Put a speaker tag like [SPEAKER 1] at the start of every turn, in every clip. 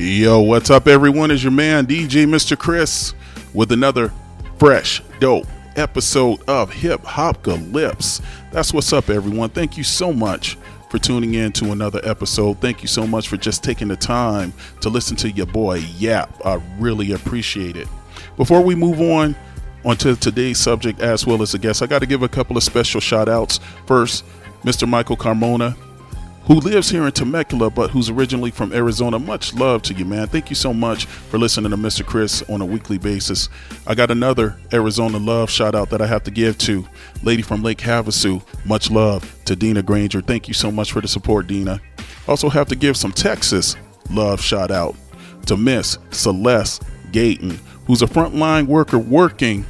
[SPEAKER 1] Yo, what's up, everyone? Is your man DJ Mr. Chris with another fresh, dope episode of Hip Hop Calypse. That's what's up, everyone. Thank you so much for tuning in to another episode. Thank you so much for just taking the time to listen to your boy Yap. I really appreciate it. Before we move on onto today's subject as well as the guest, I got to give a couple of special shout outs. First, Mr. Michael Carmona, who lives here in Temecula but who's originally from Arizona. Much love to you, man. Thank you so much for listening to Mr. Chris on a weekly basis. I got another Arizona love shout out that I have to give to lady from Lake Havasu. Much love to Dina Granger. Thank you so much for the support, Dina. Also have to give some Texas love shout out to Miss Celeste Gayton, who's a frontline worker working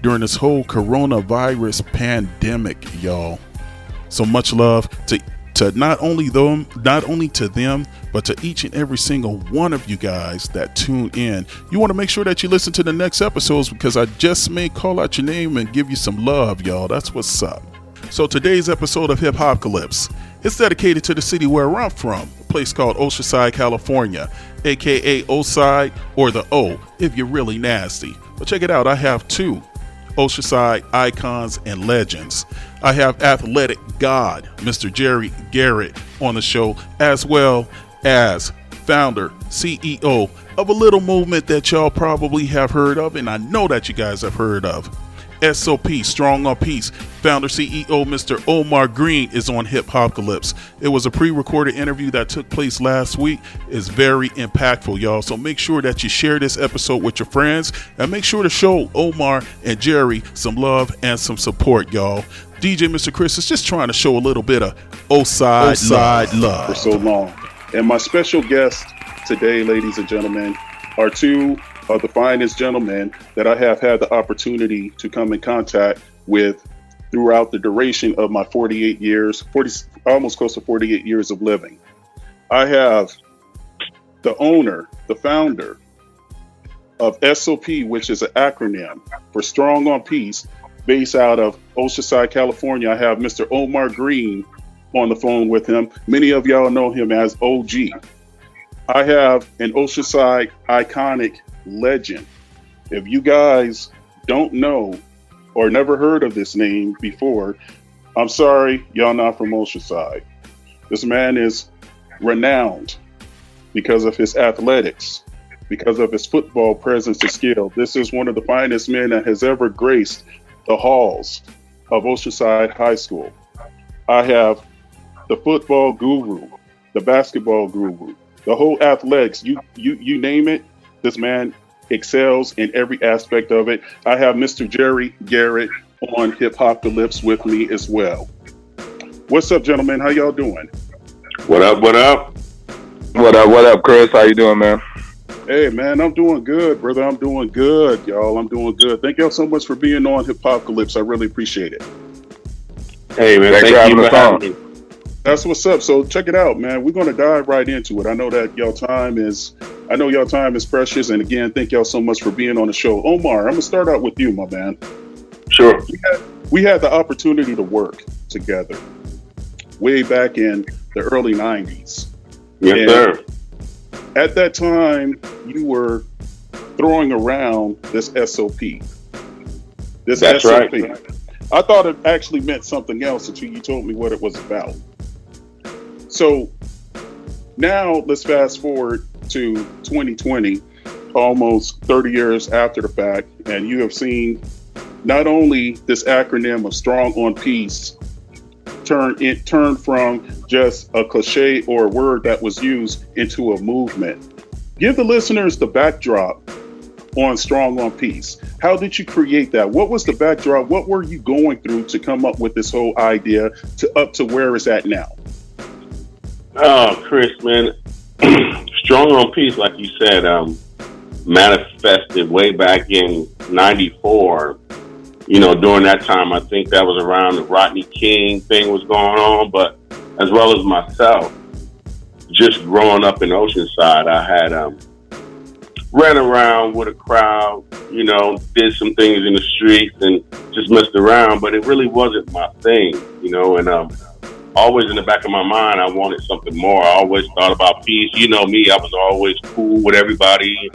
[SPEAKER 1] during this whole coronavirus pandemic, y'all. So much love to to not only them, not only to them, but to each and every single one of you guys that tune in. You want to make sure that you listen to the next episodes because I just may call out your name and give you some love, y'all. That's what's up. So today's episode of Hip Hop Calypse is dedicated to the city where I'm from, a place called Oceanside, California, aka Oside or the O if you're really nasty. But check it out, I have two Oceanside icons and legends. I have athletic god, Mr. Jerry Garrett, on the show, as well as founder, CEO of a little movement that y'all probably have heard of, and I know that you guys have heard of. SOP, Strong on Peace. Founder CEO Mr. Omar Green is on Hip Hop Calypse. It was a pre-recorded interview that took place last week. It's very impactful, y'all. So make sure that you share this episode with your friends and make sure to show Omar and Jerry some love and some support, y'all. DJ Mr. Chris is just trying to show a little bit of Oside, side love.
[SPEAKER 2] for so long. And my special guests today, ladies and gentlemen, are two of the finest gentlemen that I have had the opportunity to come in contact with throughout the duration of my 48 years, 40, almost close to 48 years of living. I have the owner, the founder of SOP, which is an acronym for Strong on Peace, based out of Oceanside, California. I have Mr. Omar Green on the phone with him. Many of y'all know him as OG. I have an Oceanside iconic legend. If you guys don't know or never heard of this name before, I'm sorry, y'all not from Oceanside. This man is renowned because of his athletics, because of his football presence and skill. This is one of the finest men that has ever graced the halls of Oceanside High School. I have the football guru, the basketball guru, the whole athletics. You you you name it, this man excels in every aspect of it. I have Mr. Jerry Garrett on Hip Hop Calypse with me as well. What's up, gentlemen? How y'all doing?
[SPEAKER 3] What up? What up?
[SPEAKER 4] What up? What up, Chris? How you doing, man?
[SPEAKER 2] Hey, man, I'm doing good, brother. I'm doing good, y'all. I'm doing good. Thank y'all so much for being on Hip Hop Calypse. I really appreciate it.
[SPEAKER 3] Hey man,
[SPEAKER 4] Thanks
[SPEAKER 3] thank
[SPEAKER 4] for having
[SPEAKER 3] you
[SPEAKER 4] us
[SPEAKER 3] for
[SPEAKER 4] on.
[SPEAKER 3] having me.
[SPEAKER 2] That's what's up. So check it out, man. We're gonna dive right into it. I know that y'all time is I know y'all time is precious. And again, thank y'all so much for being on the show. Omar, I'm gonna start out with you, my man.
[SPEAKER 3] Sure.
[SPEAKER 2] We had, we had the opportunity to work together way back in the early 90s.
[SPEAKER 3] Yes,
[SPEAKER 2] Yeah.
[SPEAKER 3] sir.
[SPEAKER 2] At that time, you were throwing around this SOP. This
[SPEAKER 3] That's
[SPEAKER 2] SOP.
[SPEAKER 3] right.
[SPEAKER 2] I thought it actually meant something else until you told me what it was about. So now let's fast forward to 2020, almost 30 years after the fact, and you have seen not only this acronym of Strong on Peace turn it turn from just a cliche or a word that was used into a movement. Give the listeners the backdrop on Strong on Peace. How did you create that? What was the backdrop? What were you going through to come up with this whole idea to up to where it's at now?
[SPEAKER 3] Oh, Chris, man, strong on peace, like you said, um, manifested way back in '94. You know, during that time, I think that was around the Rodney King thing was going on, but as well as myself, just growing up in Oceanside, I had um, ran around with a crowd, you know, did some things in the streets and just messed around, but it really wasn't my thing, you know, and um, always in the back of my mind, I wanted something more. I always thought about peace. You know me, I was always cool with everybody,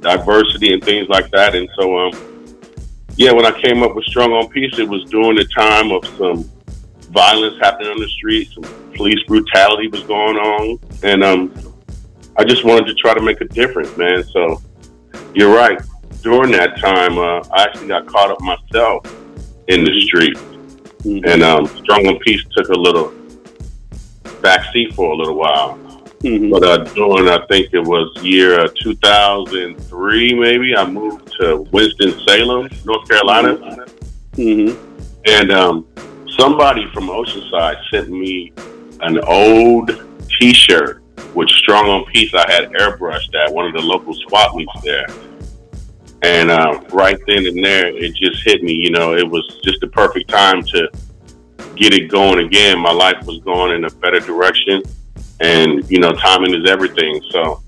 [SPEAKER 3] diversity and things like that. And so, um, yeah, when I came up with Strong on Peace, it was during the time of some violence happening on the streets, some police brutality was going on, and um, I just wanted to try to make a difference, man. So you're right. During that time, uh, I actually got caught up myself in the street, mm-hmm. and um, Strong on Peace took a little backseat for a little while. Mm-hmm. But uh, during, I think it was year 2003, maybe, I moved to Winston-Salem, North Carolina. Mm-hmm. And um, somebody from Oceanside sent me an old T-shirt with "Strong on Peace." I had airbrushed at one of the local swap meets there, and uh, right then and there, it just hit me. You know, it was just the perfect time to get it going again. My life was going in a better direction, and you know, timing is everything. So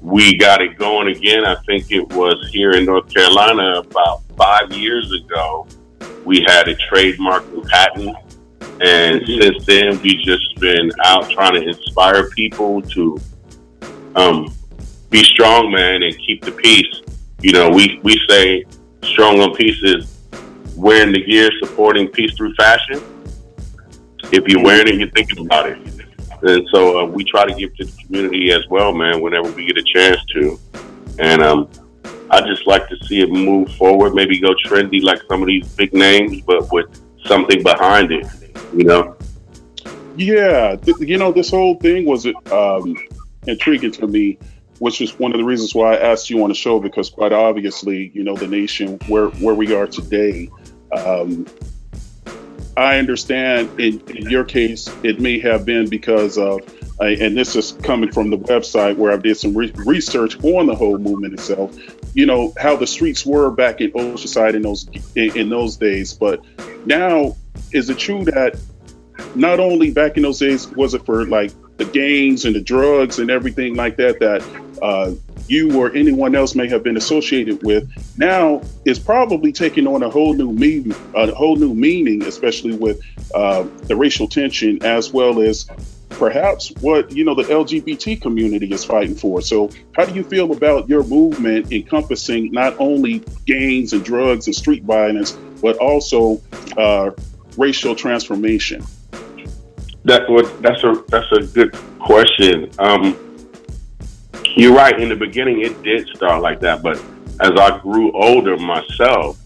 [SPEAKER 3] we got it going again. I think it was here in North Carolina about five years ago. We had a trademark and patent, and mm-hmm. since then we've just been out trying to inspire people to um, be strong, man, and keep the peace. You know, we we say strong on peace is wearing the gear, supporting peace through fashion. If you're wearing it, you're thinking about it. And so uh, we try to give to the community as well, man, whenever we get a chance to. And um, I just like to see it move forward, maybe go trendy like some of these big names, but with something behind it, you know?
[SPEAKER 2] Yeah, th- you know, this whole thing was um, intriguing to me, which is one of the reasons why I asked you on the show because quite obviously, you know, the nation where where we are today, um, I understand in, in, your case, it may have been because of, and this is coming from the website where I did some re- research on the whole movement itself. You know how the streets were back in Oceanside in those in, in those days, but now is it true that not only back in those days was it for like the gangs and the drugs and everything like that that uh, you or anyone else may have been associated with now is probably taking on a whole new meaning, a whole new meaning, especially with uh, the racial tension as well as perhaps what you know the LGBT community is fighting for. So, how do you feel about your movement encompassing not only gangs and drugs and street violence, but also uh, racial transformation?
[SPEAKER 3] That that's a that's a good question. Um, you're right. In the beginning, it did start like that, but as I grew older myself,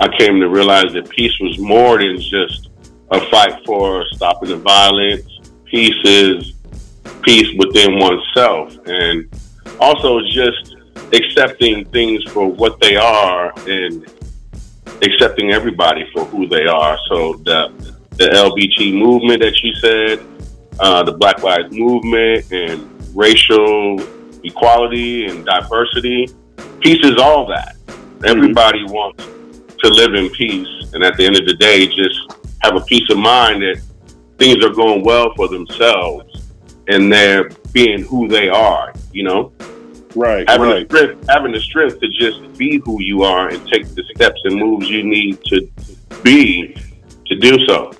[SPEAKER 3] I came to realize that peace was more than just a fight for stopping the violence. Peace is peace within oneself, and also just accepting things for what they are and accepting everybody for who they are. So the the LBG movement that you said, uh, the Black Lives Movement, and racial equality and diversity. Peace is all that. Everybody mm-hmm. wants to live in peace, and at the end of the day, just have a peace of mind that things are going well for themselves and they're being who they are. You know,
[SPEAKER 2] right?
[SPEAKER 3] Having
[SPEAKER 2] right.
[SPEAKER 3] the strength, having the strength to just be who you are and take the steps and moves you need to be to do so.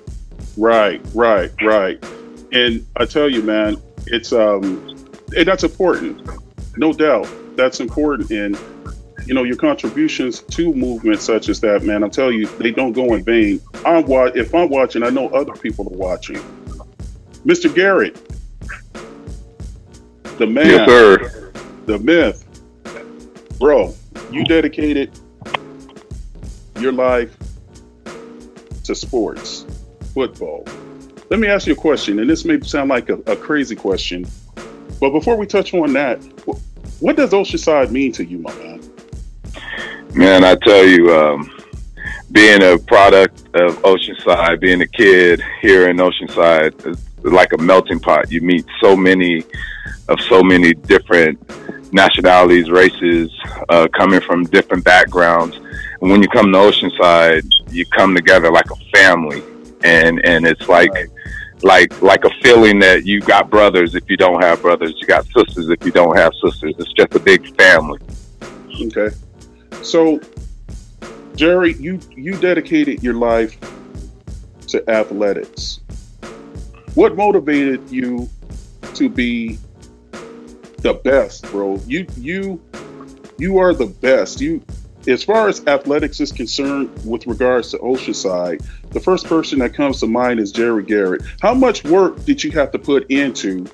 [SPEAKER 2] Right, right, right. And I tell you, man, it's um and that's important, no doubt. That's important, and you know your contributions to movements such as that, man. I'm telling you, they don't go in vain. I'm wa- if I'm watching, I know other people are watching. Mr. Garrett, the man,
[SPEAKER 4] yes,
[SPEAKER 2] the myth, bro. You dedicated your life to sports, football. Let me ask you a question, and this may sound like a, a crazy question, but before we touch on that, what does Oceanside mean to you, my man?
[SPEAKER 4] Man, I tell you, um, being a product of Oceanside, being a kid here in Oceanside, is like a melting pot. You meet so many of so many different nationalities, races, uh, coming from different backgrounds. And when you come to Oceanside, you come together like a family, and and it's like. Right like like a feeling that you got brothers if you don't have brothers, you got sisters if you don't have sisters. It's just a big family.
[SPEAKER 2] Okay. So Jerry, you you dedicated your life to athletics. what motivated you to be the best, bro? You you you are the best. You as far as athletics is concerned with regards to Oceanside, the first person that comes to mind is Jerry Garrett. How much work did you have to put into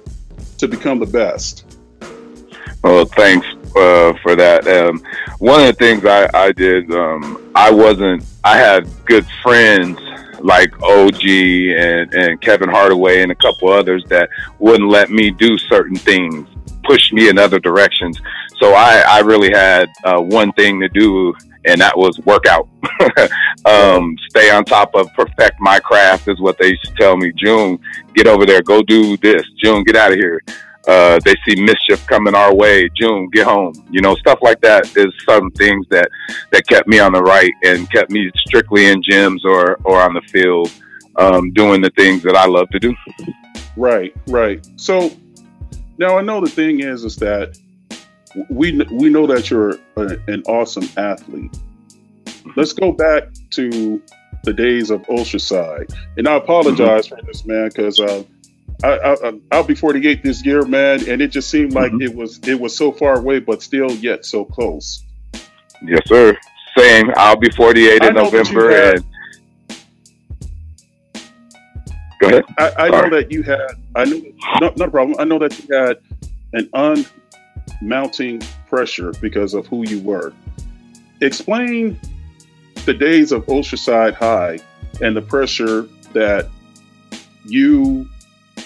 [SPEAKER 2] to become the best?
[SPEAKER 4] Well, thanks uh, for that. Um, one of the things I, I did, um, I wasn't, I had good friends like OG and, and Kevin Hardaway and a couple others that wouldn't let me do certain things, push me in other directions. So I, I really had uh, one thing to do, and that was work out. um, stay on top of perfect my craft is what they used to tell me. June, get over there, go do this. June, get out of here uh, they see mischief coming our way. June, get home. You know, stuff like that is some things that that kept me on the right and kept me strictly in gyms or or on the field, um, doing the things that I love to do.
[SPEAKER 2] Right, right. So now I know the thing is is that we we know that you're a, an awesome athlete. Let's go back to the days of Ultraside, and I apologize mm-hmm. for this, man, because. Uh, I, I, will be 48 this year, man, and it just seemed like mm-hmm. it was it was so far away, but still yet so close.
[SPEAKER 4] Yes, sir. Same. I'll be 48 in November, and go ahead.
[SPEAKER 2] I, I know that you had. I know no, not a problem. I know that you had an unmounting pressure because of who you were. Explain the days of Oceanside High and the pressure that you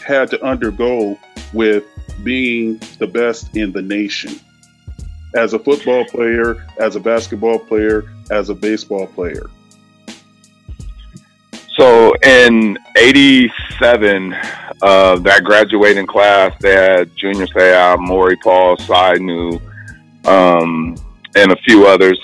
[SPEAKER 2] had to undergo with being the best in the nation as a football player, as a basketball player, as a baseball player?
[SPEAKER 4] So in '87, uh, that graduating class, they had Junior Seau, Maury Paul, Cy Nu, um, and a few others.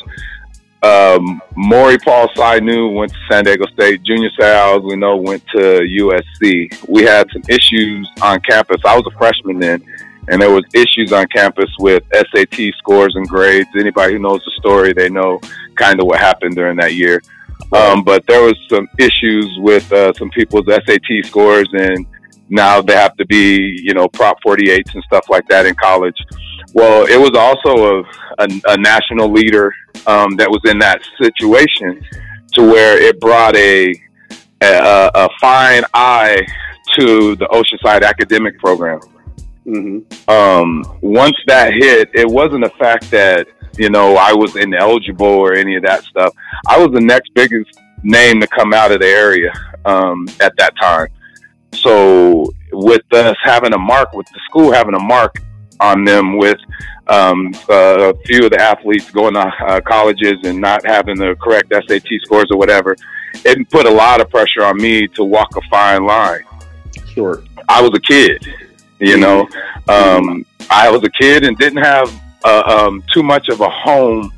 [SPEAKER 4] Um, Maury Paul Cy Nu went to San Diego State. Junior Seau, we know, went to USC. We had some issues on campus. I was a freshman then, and there was issues on campus with SAT scores and grades. Anybody who knows the story, they know kind of what happened during that year. Um, but there was some issues with uh, some people's SAT scores, and now they have to be, you know, Prop 48s and stuff like that in college. Well, it was also a, a, a national leader um, that was in that situation to where it brought a, a, a fine eye to the Oceanside academic program. Mm-hmm. Um, once that hit, it wasn't the fact that you know I was ineligible or any of that stuff. I was the next biggest name to come out of the area um, at that time. So with us having a mark, with the school having a mark on them with um, uh, a few of the athletes going to uh, colleges and not having the correct SAT scores or whatever, it put a lot of pressure on me to walk a fine line.
[SPEAKER 2] Sure.
[SPEAKER 4] I was a kid, you know. Um, I was a kid and didn't have uh, um, too much of a home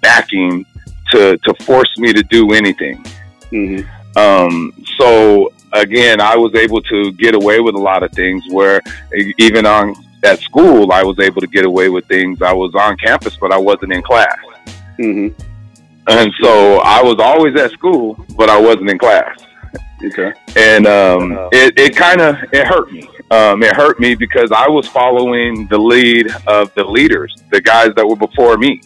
[SPEAKER 4] backing to to force me to do anything. Mm-hmm. Um, so again, I was able to get away with a lot of things where even on at school, I was able to get away with things. I was on campus, but I wasn't in class. Mm-hmm. And so I was always at school, but I wasn't in class.
[SPEAKER 2] Okay.
[SPEAKER 4] And um, uh, it, it kind of it hurt me. Um, it hurt me because I was following the lead of the leaders, the guys that were before me.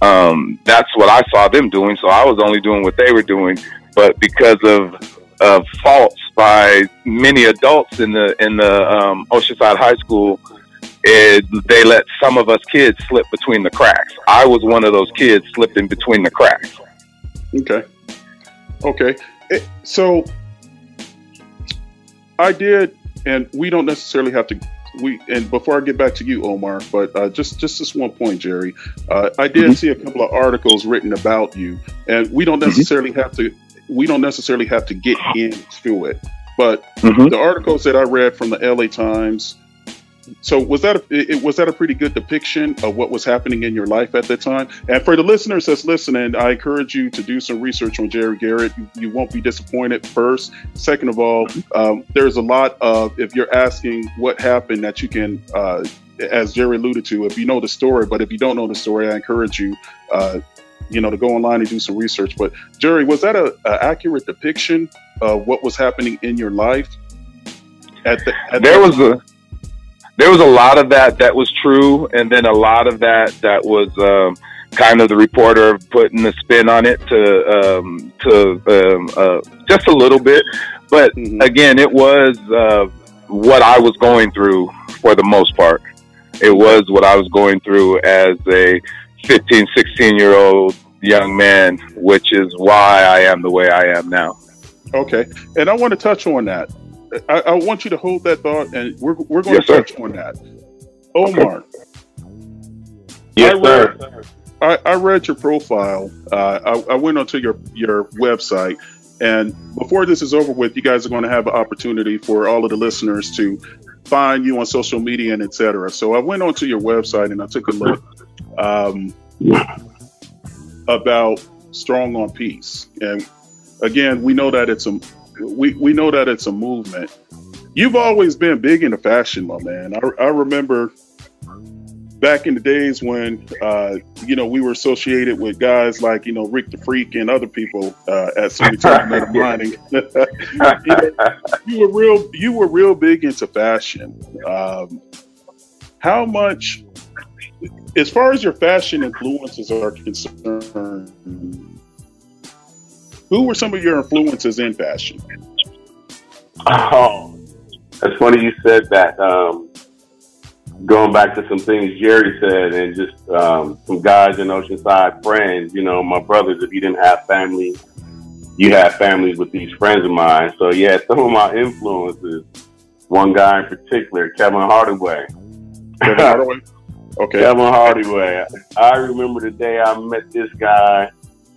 [SPEAKER 4] Um, that's what I saw them doing, so I was only doing what they were doing. But because of of faults by many adults in the in the um, Oceanside High School. It, they let some of us kids slip between the cracks. I was one of those kids slipping between the cracks.
[SPEAKER 2] Okay. Okay. It, so I did, and we don't necessarily have to. We and before I get back to you, Omar, but uh, just just this one point, Jerry. Uh, I did mm-hmm. see a couple of articles written about you, and we don't mm-hmm. necessarily mm-hmm. have to we don't necessarily have to get into it. But mm-hmm. the articles that I read from the LA Times, so was that a, it, was that a pretty good depiction of what was happening in your life at that time? And for the listeners that's listening, I encourage you to do some research on Jerry Garrett. You, you won't be disappointed. First, second of all, um, there's a lot of if you're asking what happened that you can. Uh, as Jerry alluded to, if you know the story, but if you don't know the story, I encourage you uh, you know, to go online and do some research. But Jerry, was that a, a accurate depiction of what was happening in your life? At the, at
[SPEAKER 4] there
[SPEAKER 2] the,
[SPEAKER 4] was a there was a lot of that that was true, and then a lot of that that was um, kind of the reporter putting the spin on it to um, to um, uh, just a little bit. But
[SPEAKER 2] Mhm.
[SPEAKER 4] again, it was uh, what I was going through for the most part. It was what I was going through as a 15, 16 year old young man, which is why I am the way I am now.
[SPEAKER 2] Okay, and I want to touch on that. I, I want you to hold that thought, and we're we're going
[SPEAKER 4] Yes,
[SPEAKER 2] to
[SPEAKER 4] sir.
[SPEAKER 2] touch on that. Omar,
[SPEAKER 3] Yes,
[SPEAKER 2] I
[SPEAKER 3] sir.
[SPEAKER 2] read, I, I read your profile. Uh, I, I went onto your your website, and before this is over with, you guys are going to have an opportunity for all of the listeners to find you on social media and etc. So I went onto your website and I took a look um, about Strong on Peace, and again, we know that it's a we, we know that it's a movement. You've always been big into fashion, my man. I, I remember back in the days when uh, you know we were associated with guys like you know Rick the Freak and other people uh, at Sumitomo Metal Mining. you, know, you were real you were real big into fashion. Um, how much, as far as your fashion influences are concerned, who were some of your influences in fashion?
[SPEAKER 3] Oh, that's funny you said that. Um, going back to some things Jerry said, and just um, some guys in Oceanside friends. You know, my brothers. If you didn't have family, you had families with these friends of mine. So yeah, some of my influences. One guy in particular, Kevin Hardaway.
[SPEAKER 2] Kevin Hardaway? Okay.
[SPEAKER 3] Kevin Hardaway. I remember the day I met this guy.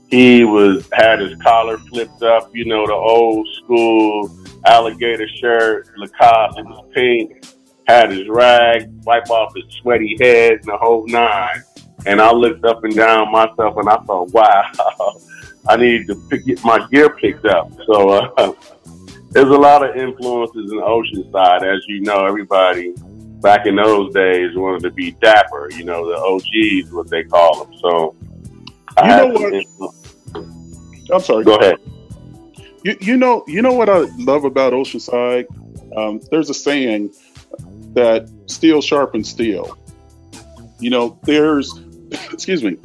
[SPEAKER 3] He was had his collar flipped up, you know, the old school alligator shirt, Lacoste, it was pink, had his rag, wipe off his sweaty head and the whole nine. And I looked up and down myself and I thought, wow, I need to pick, get my gear picked up. So uh, there's a lot of influences in Oceanside. As you know, everybody back in those days wanted to be dapper, you know, the OGs, what they call them. So I
[SPEAKER 2] You know what?
[SPEAKER 3] influ-
[SPEAKER 2] I'm sorry.
[SPEAKER 3] Go ahead.
[SPEAKER 2] You, you know you know what I love about Oceanside? Um, there's a saying that steel sharpens steel. You know, there's excuse me,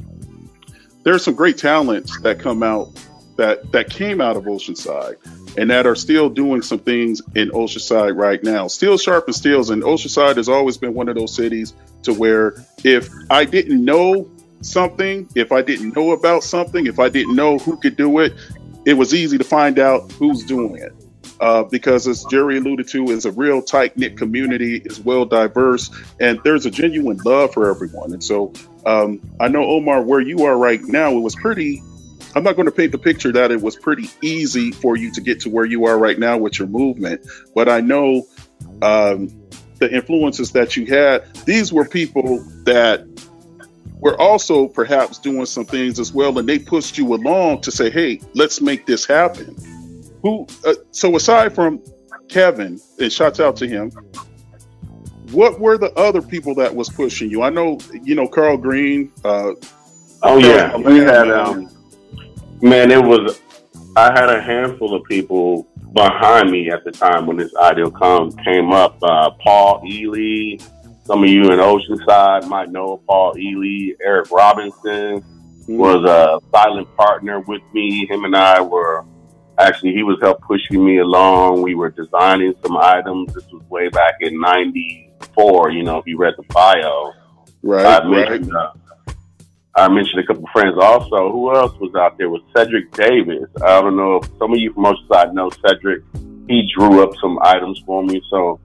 [SPEAKER 2] there's some great talents that come out that that came out of Oceanside and that are still doing some things in Oceanside right now. Steel sharpens steels, and Oceanside has always been one of those cities to where if I didn't know something, if I didn't know about something, if I didn't know who could do it, it was easy to find out who's doing it. Uh, because as Jerry alluded to, is a real tight knit community, is well diverse, and there's a genuine love for everyone. And so um, I know Omar, where you are right now, it was pretty. I'm not going to paint the picture that it was pretty easy for you to get to where you are right now with your movement, but I know um, the influences that you had. These were people that were also perhaps doing some things as well, and they pushed you along to say, "Hey, let's make this happen." Who? Uh, so aside from Kevin, and shouts out to him. What were the other people that was pushing you? I know, you know, Carl Green. Uh,
[SPEAKER 3] Oh yeah, we had
[SPEAKER 2] man.
[SPEAKER 3] um, man. It was I had a handful of people behind me at the time when this ideal com came up. Uh, Paul Ely, some of you in Oceanside might know Paul Ely. Eric Robinson was a silent partner with me. Him and I were actually he was help pushing me along. We were designing some items. This was way back in '94. You know, if you read the bio.
[SPEAKER 2] right,
[SPEAKER 3] I
[SPEAKER 2] right.
[SPEAKER 3] mentioned, uh, I mentioned a couple of friends also. Who else was out there? Was Cedric Davis. I don't know if some of you from Oceanside know Cedric. He drew up some items for me. So,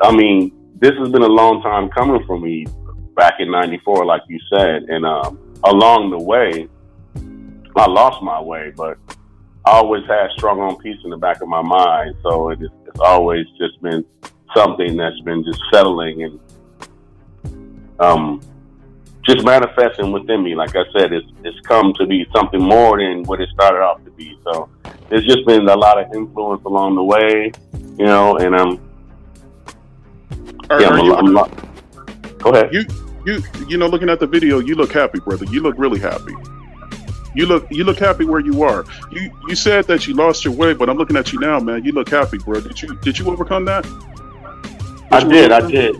[SPEAKER 3] I mean, this has been a long time coming for me back in 94, like you said. And um, along the way, I lost my way, but I always had strong on peace in the back of my mind. So it is, it's always just been something that's been just settling and um, just manifesting within me. Like I said, it's it's come to be something more than what it started off to be. So there's just been a lot of influence along the way, you know. And um,
[SPEAKER 2] Are,
[SPEAKER 3] yeah,
[SPEAKER 2] are
[SPEAKER 3] I'm,
[SPEAKER 2] you,
[SPEAKER 3] I'm a, go ahead.
[SPEAKER 2] you, you, you know, looking at the video, you look happy, brother. You look really happy. You look, you look happy where you are. You, you said that you lost your way, but I'm looking at you now, man. You look happy, bro. Did you, did you overcome that?
[SPEAKER 3] I did, I did.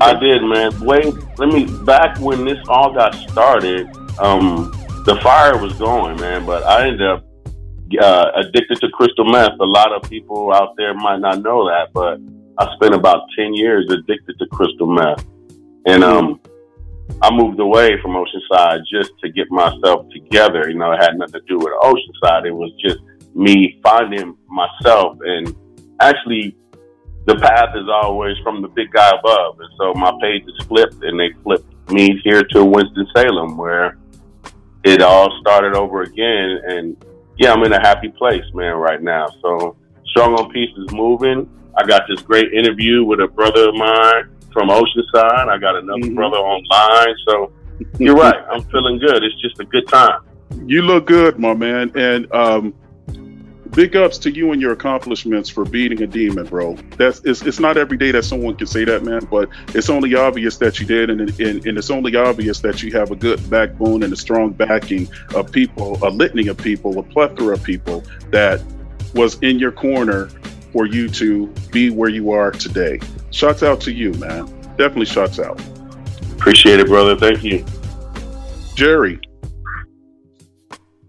[SPEAKER 3] I did, man. Wait, let me back when this all got started. Um, the fire was going, man, but I ended up uh, addicted to crystal meth. A lot of people out there might not know that, but I spent about ten years addicted to crystal meth, and um, I moved away from Oceanside just to get myself together. You know, it had nothing to do with Oceanside. It was just me finding myself, and actually, the path is always from the big guy above. And so my page is flipped, and they flipped me here to Winston Salem, where it all started over again. And yeah, I'm in a happy place, man, right now. So Strong on Peace is moving. I got this great interview with a brother of mine from Oceanside. I got another mm-hmm. brother online. So you're right. I'm feeling good. It's just a good time.
[SPEAKER 2] You look good, my man. And um, big ups to you and your accomplishments for beating a demon, bro. That's it's, it's not every day that someone can say that, man. But it's only obvious that you did, and, and, and it's only obvious that you have a good backbone and a strong backing of people, a litany of people, a plethora of people that was in your corner for you to be where you are today. Shots out to you, man. Definitely shots out.
[SPEAKER 3] Appreciate it, brother. Thank you.
[SPEAKER 2] Jerry.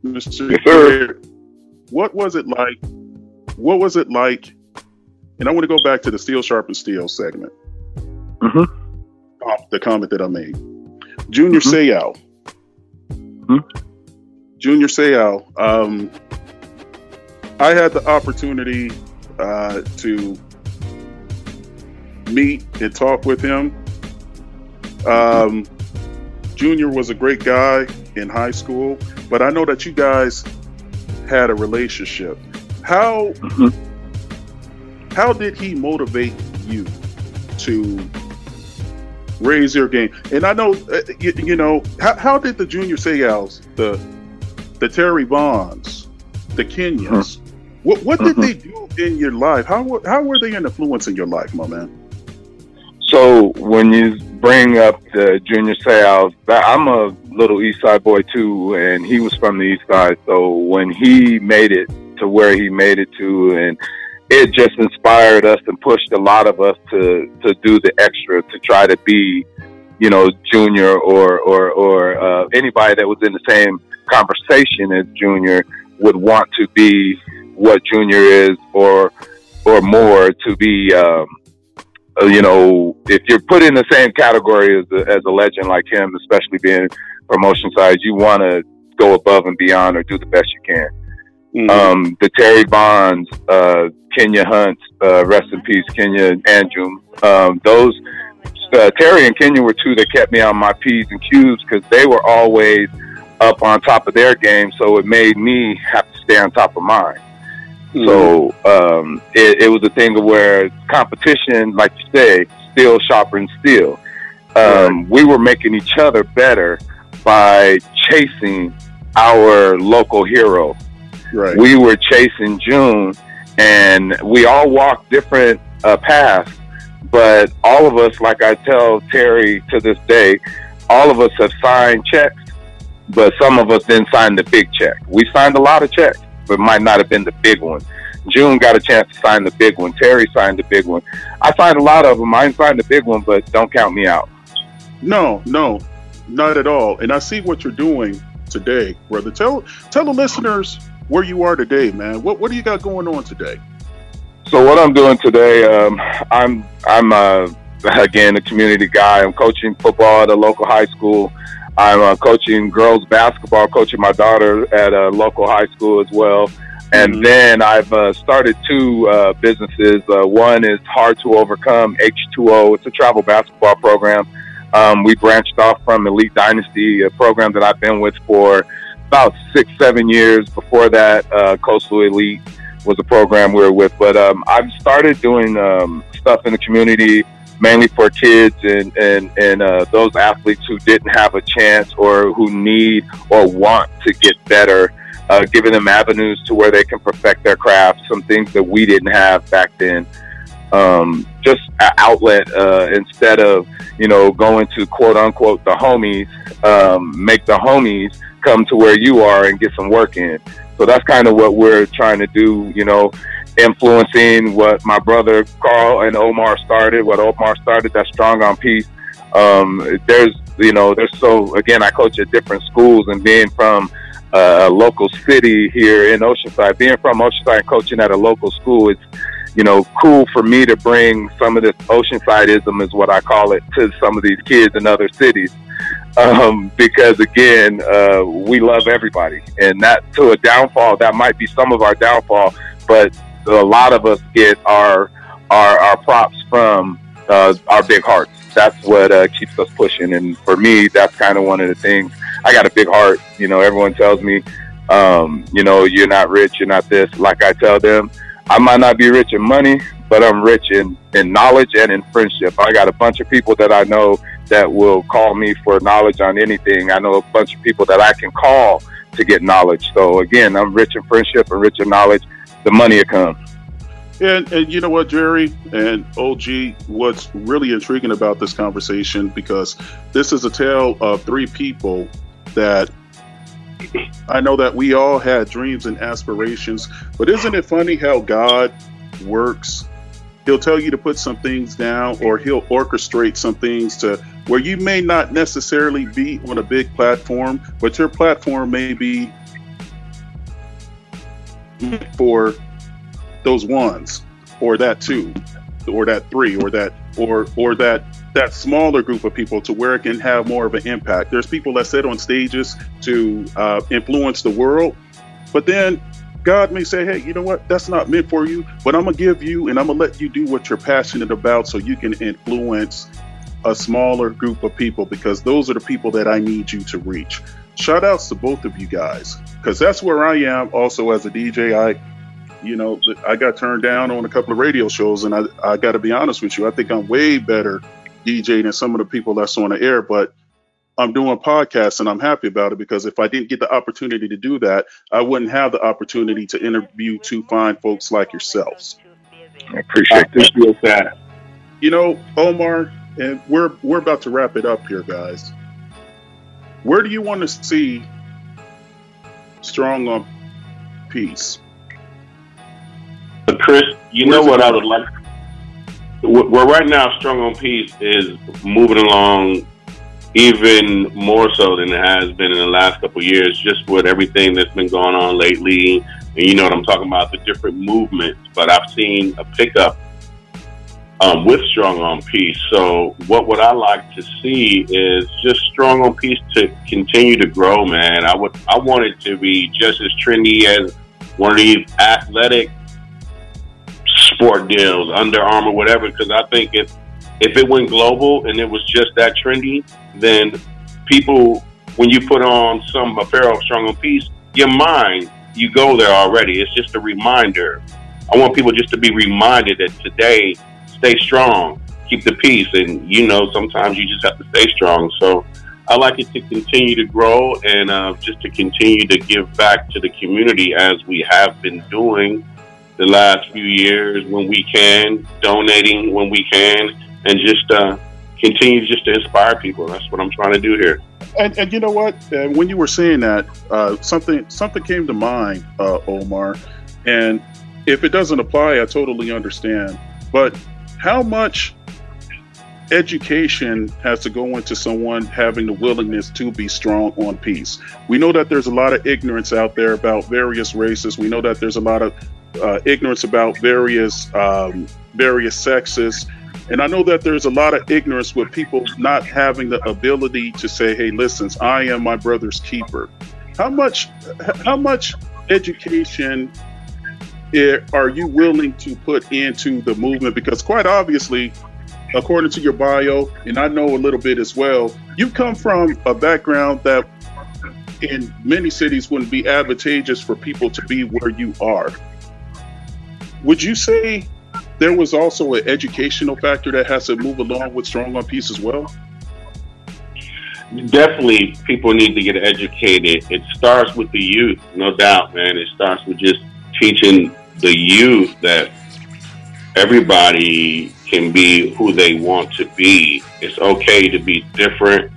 [SPEAKER 2] Mr.
[SPEAKER 4] Yes, sir.
[SPEAKER 2] What was it like? What was it like? And I want to go back to the steel sharpen steel segment.
[SPEAKER 4] Mm-hmm.
[SPEAKER 2] The comment that I made. Junior mm
[SPEAKER 4] mm-hmm.
[SPEAKER 2] Junior Seau. Um, I had the opportunity uh, to meet and talk with him. Um, Junior was a great guy in high school, but I know that you guys had a relationship. How mm-hmm. how did he motivate you to raise your game? And I know uh, you, you, know how, how did the Junior Seaus, the the Terry Bonds, the Kenyans, mm-hmm. What what did mm-hmm. they do in your life? How how were they an influence in your life, my man?
[SPEAKER 4] So when you bring up the Junior Seaus, I'm a little East Side boy too, and he was from the East Side. So when he made it to where he made it to, and it just inspired us and pushed a lot of us to to do the extra to try to be, you know, Junior or or or uh, anybody that was in the same conversation as Junior would want to be what Junior is or or more to be. Um, uh, you know, if you're put in the same category as a, as a legend like him, especially being promotion side, you want to go above and beyond or do the best you can. Mm-hmm. Um, the Terry Bonds, uh, Kenya Hunt, uh, rest in peace, Kenya Andrew. Um, those uh, Terry and Kenya were two that kept me on my p's and q's because they were always up on top of their game, so it made me have to stay on top of mine. Mm-hmm. So um, it, it, was a thing where competition, like you say, steel sharpens steel. Um, right. We were making each other better by chasing our local hero.
[SPEAKER 2] Right.
[SPEAKER 4] We were chasing June, and we all walked different uh, paths. But all of us, like I tell Terry to this day, all of us have signed checks, but some of us didn't sign the big check. We signed a lot of checks, but might not have been the big one. June got a chance to sign the big one. Terry signed the big one. I signed a lot of them. I didn't sign the big one, but don't count me out.
[SPEAKER 2] No, no, not at all. And I see what you're doing today, brother. Tell tell the listeners where you are today, man. What what do you got going on today?
[SPEAKER 4] So what I'm doing today, um, I'm I'm uh, again a community guy. I'm coaching football at a local high school. I'm uh, coaching girls basketball, coaching my daughter at a local high school as well. And mm-hmm. then I've uh, started two uh, businesses. Uh, one is Hard to Overcome H2O. It's a travel basketball program. Um, we branched off from Elite Dynasty, a program that I've been with for about six, seven years. Before that, uh, Coastal Elite was a program we were with. But um, I've started doing um, stuff in the community, mainly for kids and and and uh, those athletes who didn't have a chance or who need or want to get better uh, giving them avenues to where they can perfect their craft, some things that we didn't have back then. Um, just an outlet uh, instead of you know going to quote unquote the homies, um, make the homies come to where you are and get some work in. So that's kind of what we're trying to do. You know, influencing what my brother Carl and Omar started, what Omar started, that strong on peace. Um, there's, you know, there's so, again, I coach at different schools and being from a local city here in Oceanside, being from Oceanside and coaching at a local school, it's, you know, cool for me to bring some of this Oceansideism is what I call it to some of these kids in other cities. Um, because again, uh, we love everybody and that to a downfall, that might be some of our downfall, but a lot of us get our, our, our props from, uh, our big hearts. That's what, uh, keeps us pushing. And for me, that's kind of one of the things I got a big heart. You know, everyone tells me, um, you know, you're not rich, you're not this. Like I tell them, I might not be rich in money, but I'm rich in, in knowledge and in friendship. I got a bunch of people that I know that will call me for knowledge on anything. I know a bunch of people that I can call to get knowledge. So again, I'm rich in friendship and rich in knowledge. The money will come.
[SPEAKER 2] And, and you know what, Jerry and OG, what's really intriguing about this conversation, because this is a tale of three people that I know that we all had dreams and aspirations, but isn't it funny how God works? He'll tell you to put some things down, or he'll orchestrate some things to where you may not necessarily be on a big platform, but your platform may be for those ones, or that two, or that three, or that, or or that that smaller group of people to where it can have more of an impact. There's people that sit on stages to uh, influence the world, but then God may say, hey, you know what? That's not meant for you, but I'm to give you and I'm to let you do what you're passionate about so you can influence a smaller group of people because those are the people that I need you to reach. Shout outs to both of you guys because that's where I am also as a DJ. I, you know, I got turned down on a couple of radio shows and I, I got to be honest with you. I think I'm way better DJ than some of the people that's on the air, but I'm doing podcasts and I'm happy about it because if I didn't get the opportunity to do that, I wouldn't have the opportunity to interview two fine folks like yourselves.
[SPEAKER 4] I appreciate,
[SPEAKER 3] that.
[SPEAKER 2] You know, Omar, and we're we're about to wrap it up here, guys. Where do you want to see strong on peace?
[SPEAKER 3] Chris, you Where's know what I would like? Well, right now strong on peace is moving along even more so than it has been in the last couple years just with everything that's been going on lately. And you know what i'm talking about the different movements. But i've seen a pickup um, with strong on peace so what would i like to see is just strong on peace to continue to grow man i would i want it to be just as trendy as one of these athletic sport deals, Under Armour, whatever. Because I think if if it went global and it was just that trendy, then people, when you put on some apparel of strong on peace, your mind you go there already. It's just a reminder. I want people just to be reminded that today, stay strong, keep the peace, and you know sometimes you just have to stay strong. So. I like it to continue to grow and uh, just to continue to give back to the community as we have been doing the last few years when we can, donating when we can, and just uh, continue just to inspire people. That's what I'm trying to do here.
[SPEAKER 2] And, and you know what? Uh, when you were saying that, uh, something something came to mind, uh, Omar. And if it doesn't apply, I totally understand. But how much education has to go into someone having the willingness to be strong on peace. We know that there's a lot of ignorance out there about various races. We know that there's a lot of uh, ignorance about various um, various sexes. And I know that there's a lot of ignorance with people not having the ability to say, "Hey, listen, I am my brother's keeper." How much, how much education are you willing to put into the movement? Because quite obviously, according to your bio, and I know a little bit as well, you come from a background that in many cities wouldn't be advantageous for people to be where you are. Would you say there was also an educational factor that has to move along with Strong on Peace as well?
[SPEAKER 3] Definitely, people need to get educated. It starts with the youth, no doubt, man. It starts with just teaching the youth that everybody can be who they want to be. It's okay to be different.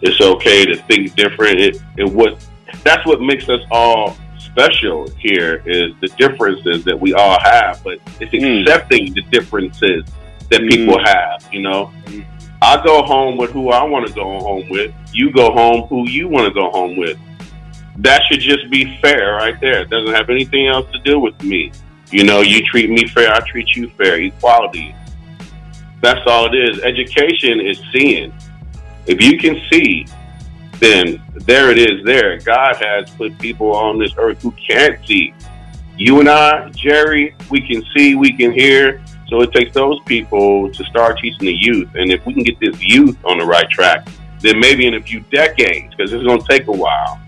[SPEAKER 3] It's okay to think different. It, it what that's what makes us all special here is the differences that we all have, but it's
[SPEAKER 2] Mm.
[SPEAKER 3] accepting the differences that
[SPEAKER 2] Mm.
[SPEAKER 3] people have. You know, I go home with who I want to go home with. You go home who you want to go home with. That should just be fair, right there. It doesn't have anything else to do with me. You know, you treat me fair, I treat you fair. Equality. That's all it is. Education is seeing. If you can see, then there it is there. God has put people on this earth who can't see. You and I, Jerry, we can see, we can hear. So it takes those people to start teaching the youth. And if we can get this youth on the right track, then maybe in a few decades, because it's going to take a while,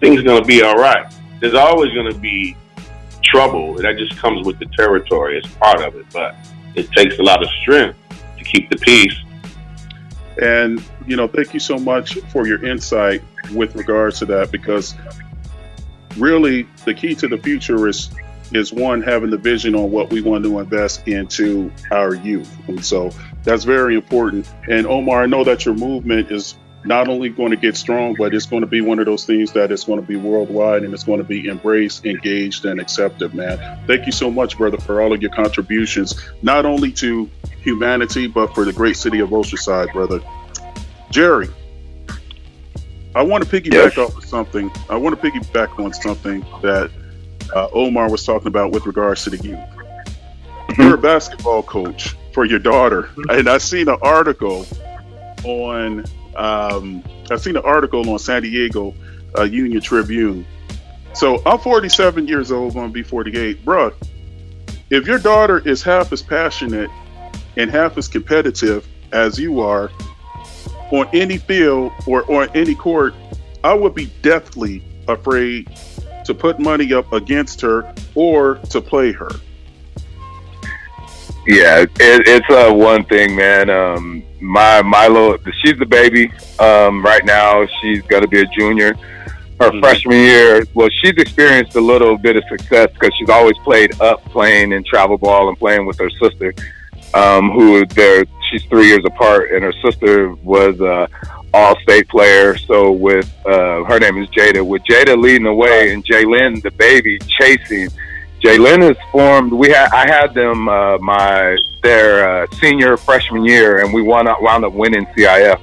[SPEAKER 3] things are going to be all right. There's always going to be trouble. That just comes with the territory. It's part of it. But it takes a lot of strength to keep the peace.
[SPEAKER 2] And, you know, thank you so much for your insight with regards to that because really the key to the future is is one having the vision on what we want to invest into our youth. And so that's very important. And Omar, I know that your movement is not only going to get strong, but it's going to be one of those things that is going to be worldwide and it's going to be embraced, engaged, and accepted, man. Thank you so much, brother, for all of your contributions, not only to humanity, but for the great city of Oceanside, brother. Jerry, I want to piggyback
[SPEAKER 4] Yes.
[SPEAKER 2] off of something. I want to piggyback on something that uh, Omar was talking about with regards to the youth. You're a basketball coach for your daughter, and I seen an article on. Um, I seen an article on San Diego uh, Union Tribune. So I'm 47 years old, going to be 48, bruh. If your daughter is half as passionate and half as competitive as you are on any field or on any court, I would be deathly afraid to put money up against her or to play her.
[SPEAKER 4] Yeah, it, it's uh, one thing, man. Um, my Milo, she's the baby. Um, right now, she's going to be a junior. Her
[SPEAKER 2] Mhm.
[SPEAKER 4] freshman year, well, she's experienced a little bit of success because she's always played up, playing in travel ball and playing with her sister, um, who they're she's three years apart, and her sister was a all-state player. So with uh, her name is Jada, with Jada leading the way and Jalen, the baby, chasing. Jalen is formed. We had I had them uh, my their uh, senior freshman year, and we wound up wound up winning CIF.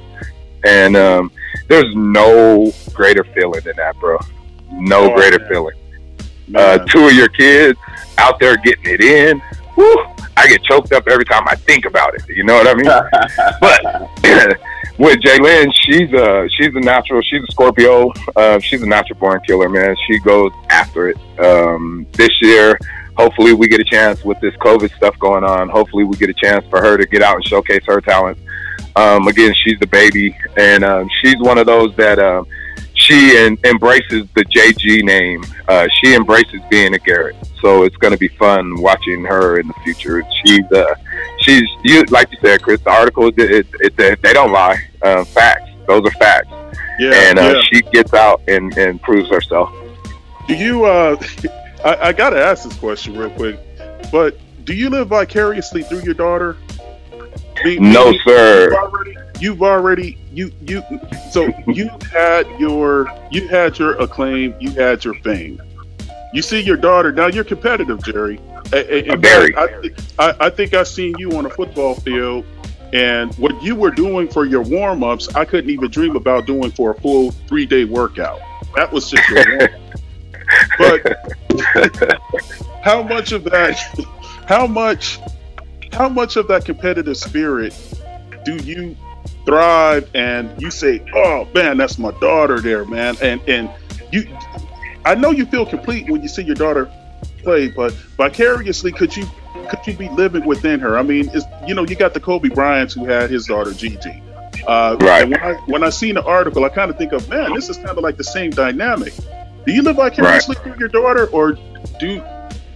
[SPEAKER 4] And um, there's no greater feeling than that, bro. No
[SPEAKER 2] Oh,
[SPEAKER 4] greater
[SPEAKER 2] man.
[SPEAKER 4] feeling. Uh, two of your kids out there getting it in. Woo, I get choked up every time I think about it. You know what I mean? but with Jalen, she's a she's a natural. She's a Scorpio. Uh, she's a natural born killer, man. She goes after it. Um, this year, hopefully, we get a chance with this COVID stuff going on. Hopefully, we get a chance for her to get out and showcase her talent. Um, again, she's the baby, and um, she's one of those that um, she en- embraces the JG name. Uh, she embraces being a Garrett. So it's going to be fun watching her in the future. She's uh, she's you like you said, Chris. The article it, it, it, they don't lie. Uh, facts. Those are facts.
[SPEAKER 2] yeah,
[SPEAKER 4] and uh,
[SPEAKER 2] yeah.
[SPEAKER 4] she gets out and, and proves herself.
[SPEAKER 2] Do you? Uh, I, I gotta ask this question real quick, but do you live vicariously through your daughter?
[SPEAKER 4] No, sir.
[SPEAKER 2] You've already, you, you. So you had your, you had your acclaim, you had your fame. You see your daughter now. You're competitive, Jerry. A- a- in
[SPEAKER 4] Very.
[SPEAKER 2] I, thi- I, I think I seen you on a football field, and what you were doing for your warm ups, I couldn't even dream about doing for a full three day workout. That was just your warm but how much of that how much how much of that competitive spirit do you thrive and you say oh man that's my daughter there man and and you i know you feel complete when you see your daughter play but vicariously could you could you be living within her i mean it's you know you got the kobe bryants who had his daughter gigi uh,
[SPEAKER 4] Right.
[SPEAKER 2] and when I when I seen the article, I kind of think of, man, this is kind of like the same dynamic. Do you live vicariously through your daughter, or do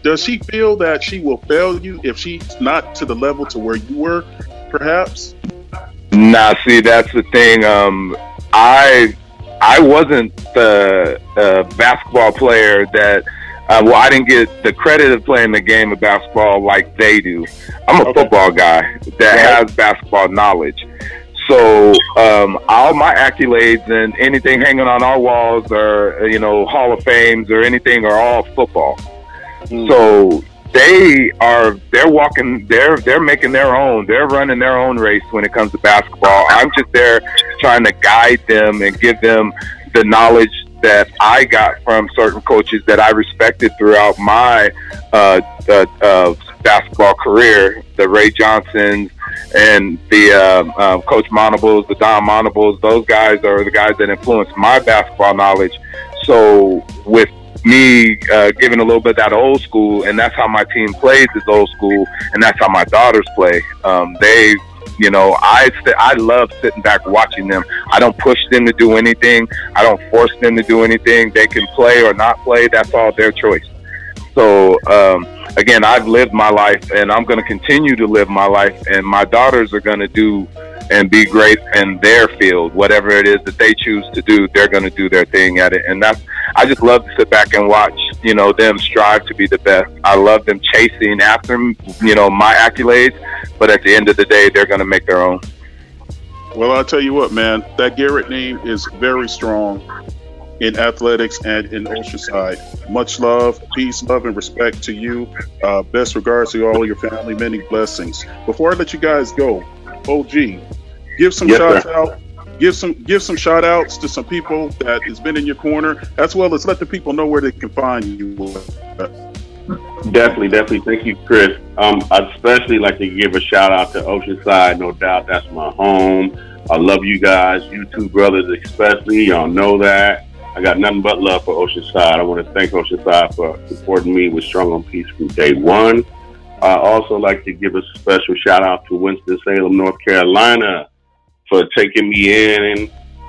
[SPEAKER 2] does she feel that she will fail you if she's not to the level to where you were, perhaps?
[SPEAKER 4] Nah, see, that's the thing. Um, I I wasn't the uh, basketball player that. Uh, well, I didn't get the credit of playing the game of basketball like they do. I'm a
[SPEAKER 2] Okay.
[SPEAKER 4] football guy that
[SPEAKER 2] Right.
[SPEAKER 4] has basketball knowledge. So um, all my accolades and anything hanging on our walls or you know Hall of Fames or anything are all football. Mm. So they are they're walking they're they're making their own they're running their own race when it comes to basketball. I'm just there trying to guide them and give them the knowledge that i got from certain coaches that i respected throughout my uh, uh, uh basketball career the ray johnsons and the uh, coach monables the don monables. Those guys are the guys that influenced my basketball knowledge. So with me uh, giving a little bit that old school, and that's how my team plays is old school, and that's how my daughters play. Um, they, you know, I I love sitting back watching them. I don't push them to do anything. I don't force them to do anything. They can play or not play. That's all their choice. So um, again, I've lived my life, and I'm going to continue to live my life, and my daughters are going to do and be great in their field, whatever it is that they choose to do, they're going to do their thing at it. And that's, I just love to sit back and watch, you know, them strive to be the best. I love them chasing after, you know, my accolades, but at the end of the day, they're going to make their own.
[SPEAKER 2] Well, I'll tell you what, man, that Garrett name is very strong in athletics and in Oceanside. Much love, peace, love, and respect to you. Uh, best regards to all your family. Many blessings. Before I let you guys go, OG, give some yes, shout out give some give some shout outs to some people that has been in your corner as well as let the people know where they can find you.
[SPEAKER 3] Definitely definitely. Thank you chris. Um, i'd especially like to give a shout out to oceanside no doubt. That's my home. I love you guys. You two brothers especially. Y'all know that. I got nothing but love for oceanside. I want to thank oceanside for supporting me with strong on peace from day one. I also like to give a special shout out to Winston-Salem, North Carolina for taking me in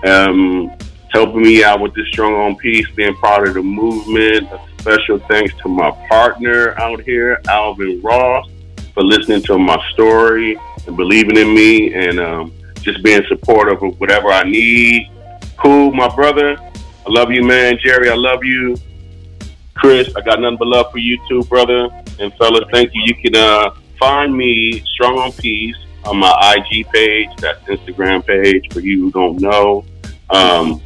[SPEAKER 3] and um, helping me out with this Strong on Peace, being part of the movement. A special thanks to my partner out here, Alvin Ross, for listening to my story and believing in me and um, just being supportive of whatever I need. Cool, my brother. I love you, man. Jerry, I love you. Chris, I got nothing but love for you too, brother. And fellas, thank you. You can uh, find me Strong on Peace on my IG page, that's Instagram page for you who don't know, um,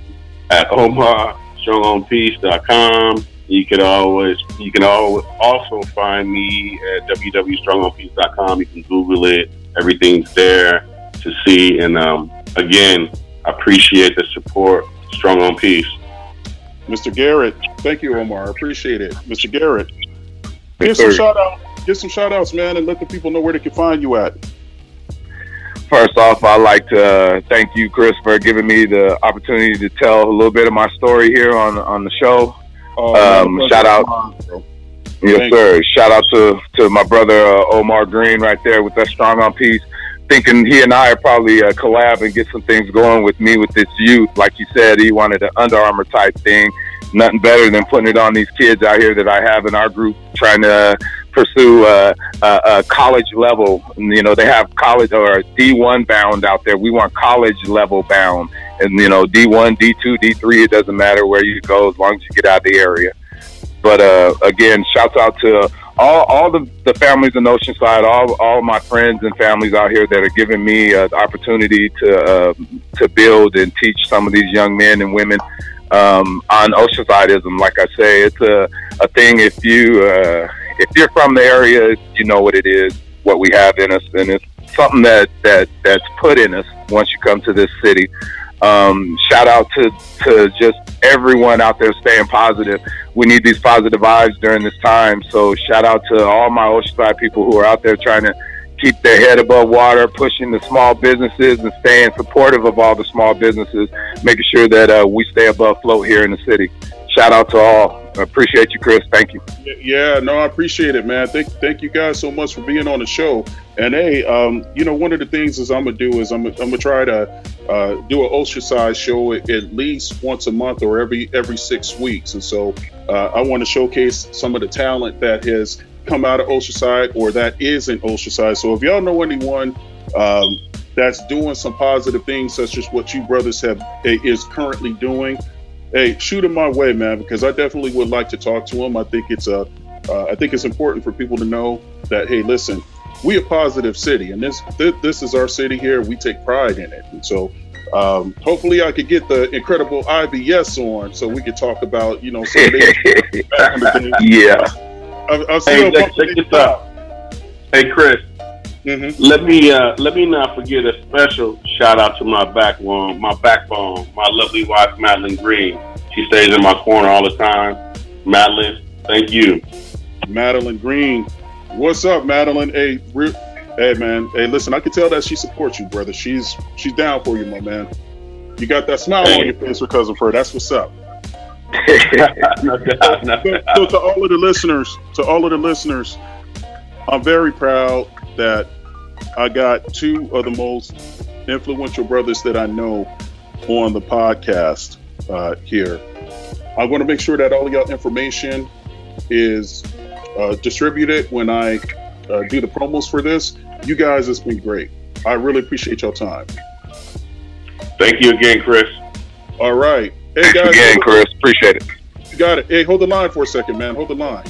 [SPEAKER 3] at OmarStrongOnPeace.com. You can always you can always also find me at www.strongonpeace.com. You can Google it. Everything's there to see. And um, again, I appreciate the support. Strong on Peace.
[SPEAKER 2] Mr. Garrett, thank you, Omar. I appreciate it. Mr. Garrett, give some shout out, get some shout outs, man, and let the people know where they can find you at
[SPEAKER 4] first off, I'd like to uh, thank you, Chris, for giving me the opportunity to tell a little bit of my story here on on the show. Oh, um, shout out, yes, sir. Shout out to to my brother uh, Omar Green right there with that strong on peace. Thinking he and I are probably uh, collab and get some things going with me with this youth. Like you said, he wanted an Under Armour type thing. Nothing better than putting it on these kids out here that I have in our group, trying to pursue a, a, a college level. You know, they have college or D1 bound out there. We want college level bound. And, you know, D1, D2, D3, it doesn't matter where you go as long as you get out of the area. But uh, again, shouts out to all, all the, the families in Oceanside, all, all my friends and families out here that are giving me uh, the opportunity to, uh, to build and teach some of these young men and women um, on Oceansideism. Like I say, it's a, a thing if you uh, if you're from the area, you know what it is, what we have in us, and it's something that that that's put in us once you come to this city. Um, shout out to to just everyone out there staying positive. We need these positive vibes during this time. So shout out to all my Oceanside people who are out there trying to keep their head above water, pushing the small businesses and staying supportive of all the small businesses, making sure that uh, we stay above float here in the city. Shout out to all. Appreciate you, Chris. Thank you.
[SPEAKER 2] Yeah, no, I appreciate it, man. Thank, thank you guys so much for being on the show. And hey, um, you know, one of the things is I'm gonna do is I'm, I'm gonna try to uh, do an Oceanside show at, least once a month or every every six weeks. And so uh, I want to showcase some of the talent that has come out of Oceanside or that is in Oceanside. So if y'all know anyone um, that's doing some positive things, such as what you brothers have is currently doing, hey, shoot him my way, man, because I definitely would like to talk to him. I think it's a, uh, I think it's important for people to know that hey, listen, we a positive city, and this this, this is our city here. We take pride in it, and so um, hopefully, I could get the incredible IBS on so we could talk about, you know, some of
[SPEAKER 4] the Yeah.
[SPEAKER 3] I, I hey, check, check this out. Hey, Chris. Mm-hmm. Let me uh, let me not forget a special shout out to my backbone, my backbone, my lovely wife Madeline Green. She stays in my corner all the time. Madeline, thank you.
[SPEAKER 2] Madeline Green, what's up, Madeline? Hey, Hey man, hey listen, I can tell that she supports you, brother. She's she's down for you, my man. You got that smile hey. on your face for cousin Fur. That's what's up. no doubt, no doubt. So, so to all of the listeners, to all of the listeners, I'm very proud that I got two of the most influential brothers that I know on the podcast uh, here. I want to make sure that all y'all information is uh, distributed when I uh, do the promos for this. You guys, it's been great. I really appreciate your time.
[SPEAKER 3] Thank you again, Chris.
[SPEAKER 2] All right.
[SPEAKER 4] Hey guys. Again, Chris. Appreciate it.
[SPEAKER 2] You got it. Hey, hold the line for a second, man. Hold the line.